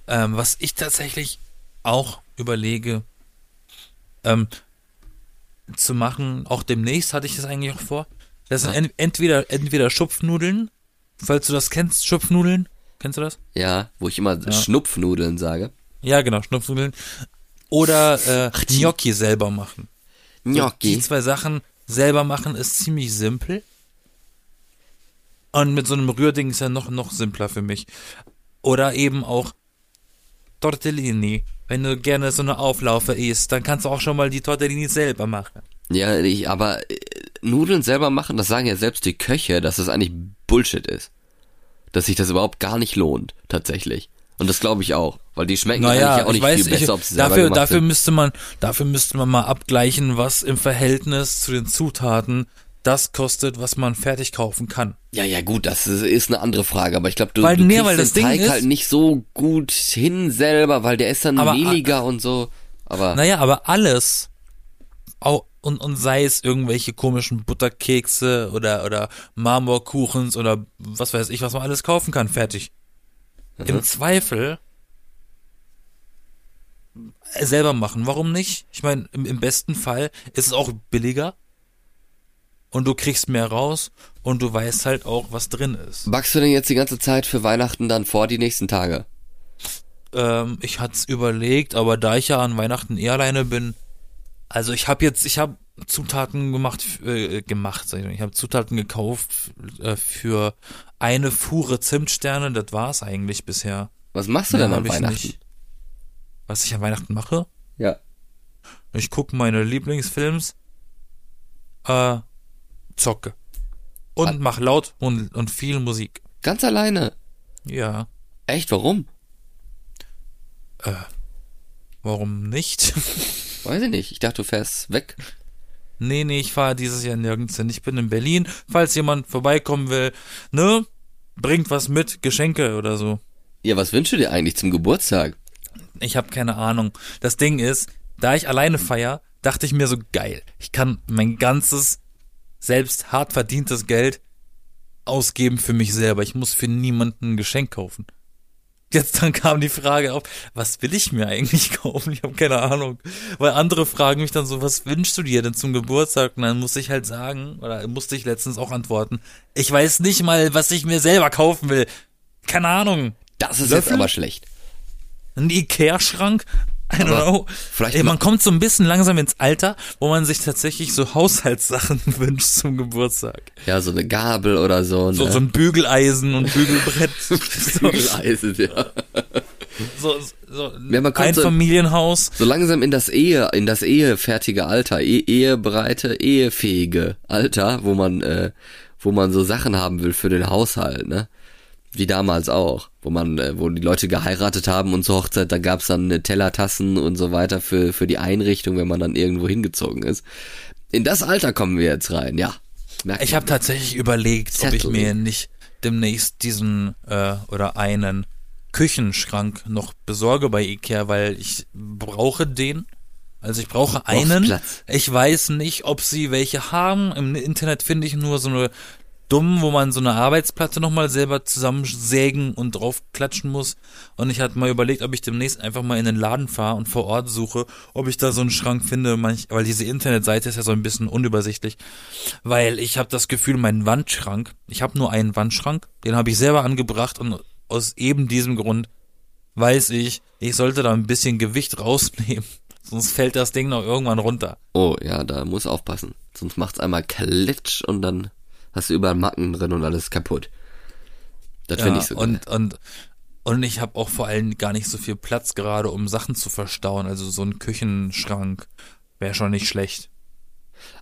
Ähm, was ich tatsächlich auch überlege, ähm, zu machen, auch demnächst hatte ich das eigentlich auch vor. Das sind en entweder, entweder Schupfnudeln, falls du das kennst, Schupfnudeln. Kennst du das? Ja, wo ich immer Schnupfnudeln sage. Ja, genau, Schnupfnudeln. Oder äh, die- Gnocchi selber machen. Die Gnocchi. zwei Sachen selber machen ist ziemlich simpel. Und mit so einem Rührding ist ja noch, noch simpler für mich. Oder eben auch Tortellini. wenn du gerne so eine Auflaufe isst, dann kannst du auch schon mal die Tortellini selber machen. Ja, ich, aber äh, Nudeln selber machen, das sagen ja selbst die Köche, dass das eigentlich Bullshit ist. Dass sich das überhaupt gar nicht lohnt, tatsächlich. Und das glaube ich auch, weil die schmecken Naja, eigentlich auch ich nicht weiß, viel besser, ob sie dafür, dafür sind. müsste man, dafür müsste man mal abgleichen, was im Verhältnis zu den Zutaten das kostet, was man fertig kaufen kann. Ja, ja, gut, das ist, ist eine andere Frage, aber ich glaube, du, Weil- du nee, kriegst weil das den Ding Teig ist- halt nicht so gut hin selber, weil der ist dann Aber- mehliger und so. Aber Naja, aber alles, auch, und, und sei es irgendwelche komischen Butterkekse oder, oder Marmorkuchens oder was weiß ich, was man alles kaufen kann, fertig. Im Zweifel äh, selber machen. Warum nicht? Ich meine, im, im besten Fall ist es auch billiger und du kriegst mehr raus und du weißt halt auch, was drin ist. backst du denn jetzt die ganze Zeit für Weihnachten dann vor die nächsten Tage? Ähm, ich hatte es überlegt, aber da ich ja an Weihnachten eh alleine bin, also ich habe jetzt, ich habe Zutaten gemacht, äh, gemacht, sag ich mal. Ich habe Zutaten gekauft äh, für eine Fuhre Zimtsterne, das war's eigentlich bisher. Was machst du denn an Weihnachten? nicht. Was ich an Weihnachten mache? Ja. Ich gucke meine Lieblingsfilms, äh, zocke. Und mach laut und, und viel Musik. Ganz alleine. Ja. Echt, warum? Warum nicht? Weiß ich nicht. Ich dachte, du fährst weg. Nee, nee, ich fahre dieses Jahr nirgends hin. Ich bin in Berlin. Falls jemand vorbeikommen will, ne? Bringt was mit, Geschenke oder so. Ja, was wünschst du dir eigentlich zum Geburtstag? Ich habe keine Ahnung. Das Ding ist, da ich alleine feier, dachte ich mir so geil. Ich kann mein ganzes selbst hart verdientes Geld ausgeben für mich selber. Ich muss für niemanden ein Geschenk kaufen. Jetzt dann kam die Frage auf, was will ich mir eigentlich kaufen? Ich habe keine Ahnung. Weil andere fragen mich dann so, was wünschst du dir denn zum Geburtstag? Und dann muss ich halt sagen, oder musste ich letztens auch antworten, ich weiß nicht mal, was ich mir selber kaufen will. Keine Ahnung. Das ist Löffel? jetzt aber schlecht. Ein Ikea-Schrank? I don't know. vielleicht Ey, ma- man kommt so ein bisschen langsam ins Alter, wo man sich tatsächlich so Haushaltssachen wünscht zum Geburtstag. Ja, so eine Gabel oder so. So, ne? so ein Bügeleisen und Bügelbrett. so, Bügeleisen, ja. so, so Ja, man ein so- Familienhaus. So langsam in das Ehe, in das ehefertige Alter, e ehebereite, ehefähige Alter, wo man, äh, wo man so Sachen haben will für den Haushalt, ne? Wie damals auch, wo man, äh, wo die Leute geheiratet haben und zur Hochzeit, da gab's dann äh, Tellertassen und so weiter für, für die Einrichtung, wenn man dann irgendwo hingezogen ist. In das Alter kommen wir jetzt rein, ja. Merkt Ich habe tatsächlich überlegt, ob ich mir nicht demnächst diesen äh, oder einen Küchenschrank noch besorge bei Ikea, weil ich brauche den. Also ich brauche einen. Ich weiß nicht, ob sie welche haben. Im Internet finde ich nur so eine dumm, wo man so eine Arbeitsplatte nochmal selber zusammensägen und draufklatschen muss. Und ich hatte mal überlegt, ob ich demnächst einfach mal in den Laden fahre und vor Ort suche, ob ich da so einen Schrank finde. Weil diese Internetseite ist ja so ein bisschen unübersichtlich. Weil ich habe das Gefühl, mein Wandschrank, ich habe nur einen Wandschrank, den habe ich selber angebracht und aus eben diesem Grund weiß ich, ich sollte da ein bisschen Gewicht rausnehmen. Sonst fällt das Ding noch irgendwann runter. Oh, ja, da muss aufpassen. Sonst macht's einmal klitsch und dann hast du überall Macken drin und alles kaputt. Das finde ich so geil. und, und, und ich habe auch vor allem gar nicht so viel Platz gerade, um Sachen zu verstauen. Also so ein Küchenschrank wäre schon nicht schlecht.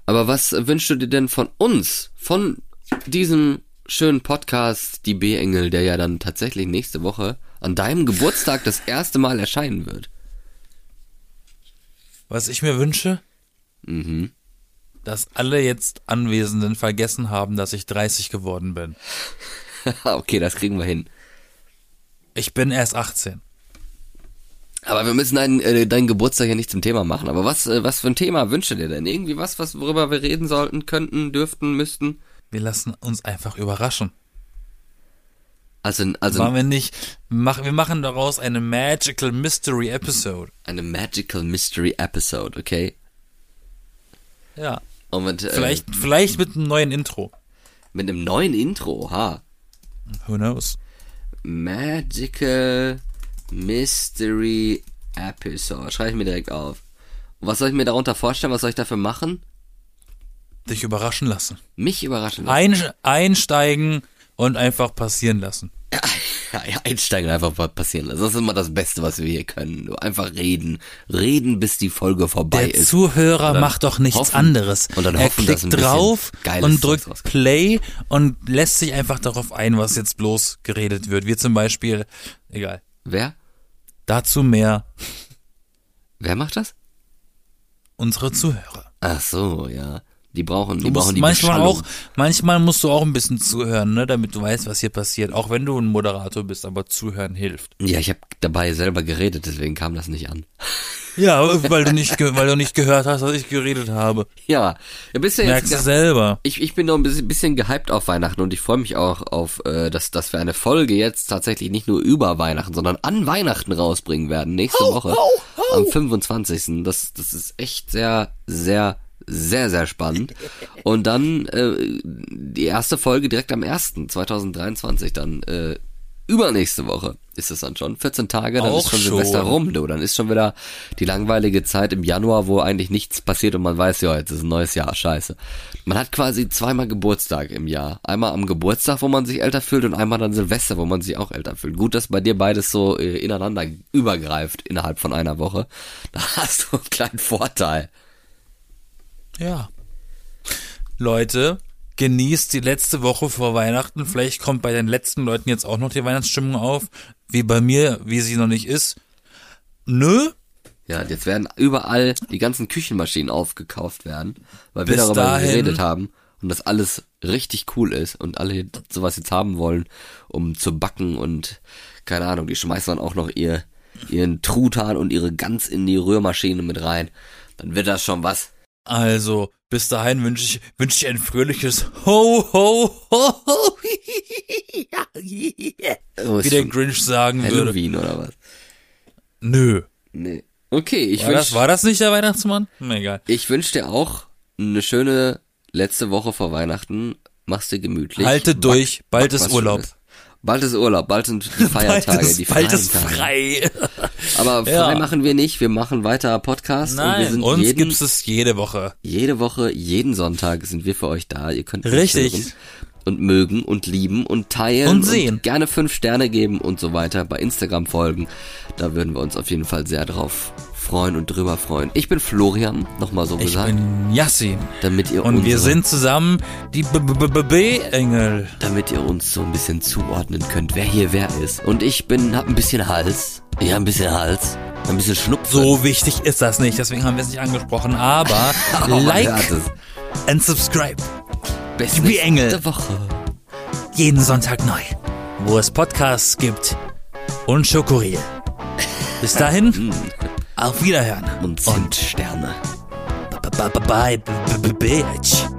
Aber was wünschst du dir denn von uns, von diesem schönen Podcast, die B-Engel, der ja dann tatsächlich nächste Woche an deinem Geburtstag das erste Mal erscheinen wird? Was ich mir wünsche, Mhm. Dass alle jetzt Anwesenden vergessen haben, dass ich 30 geworden bin. okay, das kriegen wir hin. Ich bin erst 18. Aber wir müssen deinen, äh, deinen Geburtstag ja nicht zum Thema machen. Aber was, äh, was für ein Thema wünschst du dir denn? Irgendwie was, was, worüber wir reden sollten, könnten, dürften, müssten? Wir lassen uns einfach überraschen. Also, also Machen wir nicht, mach, wir machen daraus eine Magical Mystery Episode. eine Magical Mystery Episode, okay? Ja. Und mit, äh, Vielleicht, vielleicht mit einem neuen Intro. mit einem neuen Intro, ha. Who knows? Magical Mystery Episode. Schreibe ich mir direkt auf. Und was soll ich mir darunter vorstellen? Was soll ich dafür machen? Dich überraschen lassen. Mich überraschen lassen. Ein, einsteigen und einfach passieren lassen. Einsteigen einfach mal passieren lassen. Das ist immer das Beste, was wir hier können. Du einfach reden. Reden, bis die Folge vorbei Der ist. Zuhörer dann macht doch nichts hoffen- anderes. und dann er hoffen, klickt drauf und drückt. Play und lässt sich einfach darauf ein, was jetzt bloß geredet wird. Wie zum Beispiel, egal. Wer? Dazu mehr Wer macht das? unsere Zuhörer. Ach so, ja. Die brauchen, die Du brauchen die manchmal Beschallung. auch, manchmal musst du auch ein bisschen zuhören, ne, damit du weißt, was hier passiert. Auch wenn du ein Moderator bist, aber zuhören hilft. Ja, ich habe dabei selber geredet, deswegen kam das nicht an. Ja, weil du nicht, weil du nicht gehört hast, was ich geredet habe. Ja, ja bist du Merkst du jetzt selber. ich, ich bin noch ein bisschen, bisschen gehypt auf Weihnachten und ich freue mich auch auf, äh, dass, dass wir eine Folge jetzt tatsächlich nicht nur über Weihnachten, sondern an Weihnachten rausbringen werden, nächste Woche. Am 25. Das, das ist echt sehr, sehr, sehr, sehr spannend. Und dann äh, die erste Folge direkt am 1. 2023 dann äh, übernächste Woche ist es dann schon. 14 Tage, dann Auch ist schon Silvester schon. rum, du. Dann ist schon wieder die langweilige Zeit im Januar, wo eigentlich nichts passiert und man weiß, ja, jetzt ist ein neues Jahr, scheiße. Man hat quasi zweimal Geburtstag im Jahr. Einmal am Geburtstag, wo man sich älter fühlt und einmal dann Silvester, wo man sich auch älter fühlt. Gut, dass bei dir beides so äh, ineinander übergreift innerhalb von einer Woche. Da hast du einen kleinen Vorteil. Ja. Leute, genießt die letzte Woche vor Weihnachten. Vielleicht kommt bei den letzten Leuten jetzt auch noch die Weihnachtsstimmung auf, wie bei mir, wie sie noch nicht ist. Nö, Ja, jetzt werden überall die ganzen Küchenmaschinen aufgekauft werden, weil wir Bis darüber dahin- geredet haben und das alles richtig cool ist und alle sowas jetzt haben wollen, um zu backen und keine Ahnung, die schmeißen dann auch noch ihr ihren Truthahn und ihre Gans in die Rührmaschine mit rein. Dann wird das schon was. Also bis dahin wünsche ich, wünsche ich ein fröhliches Ho, Ho, Ho, Ho, Oh, wie der Grinch sagen würde. Halloween oder was? Nö. Nee. Okay, ich War das, wünsch, war das nicht der Weihnachtsmann? Na egal. ich wünsch dir auch eine schöne letzte Woche vor Weihnachten. Mach's dir gemütlich. Halte durch, bald ist Urlaub. Schönes. Bald ist Urlaub, bald sind die Feiertage, bald ist, die bald ist frei. Aber frei Ja. machen wir nicht, wir machen weiter Podcast und wir Nein, sind uns jeden, gibt's es jede Woche. jede Woche, jeden Sonntag sind wir für euch da. Ihr könnt uns Richtig. und mögen und lieben und teilen Und sehen. gerne fünf Sterne geben und so weiter bei Instagram folgen. Da würden wir uns auf jeden Fall sehr drauf freuen und drüber freuen. Ich bin Florian, nochmal so Ich gesagt, bin Yassin. damit ihr Und wir sind zusammen die B-Engel. damit ihr uns so ein bisschen zuordnen könnt, wer hier wer ist. Und ich bin, hab ein bisschen Hals. Ja, ein bisschen Hals. Ein bisschen Schnupfen. So wichtig ist das nicht, deswegen haben wir es nicht angesprochen. Aber man like and subscribe. Bis Die Engel. Woche. Jeden Sonntag neu. Wo es Podcasts gibt. Und Schokoriel. Bis dahin, auf Wiederhören. Und Zimtsterne. Bye, bye, bye, bye, bitch.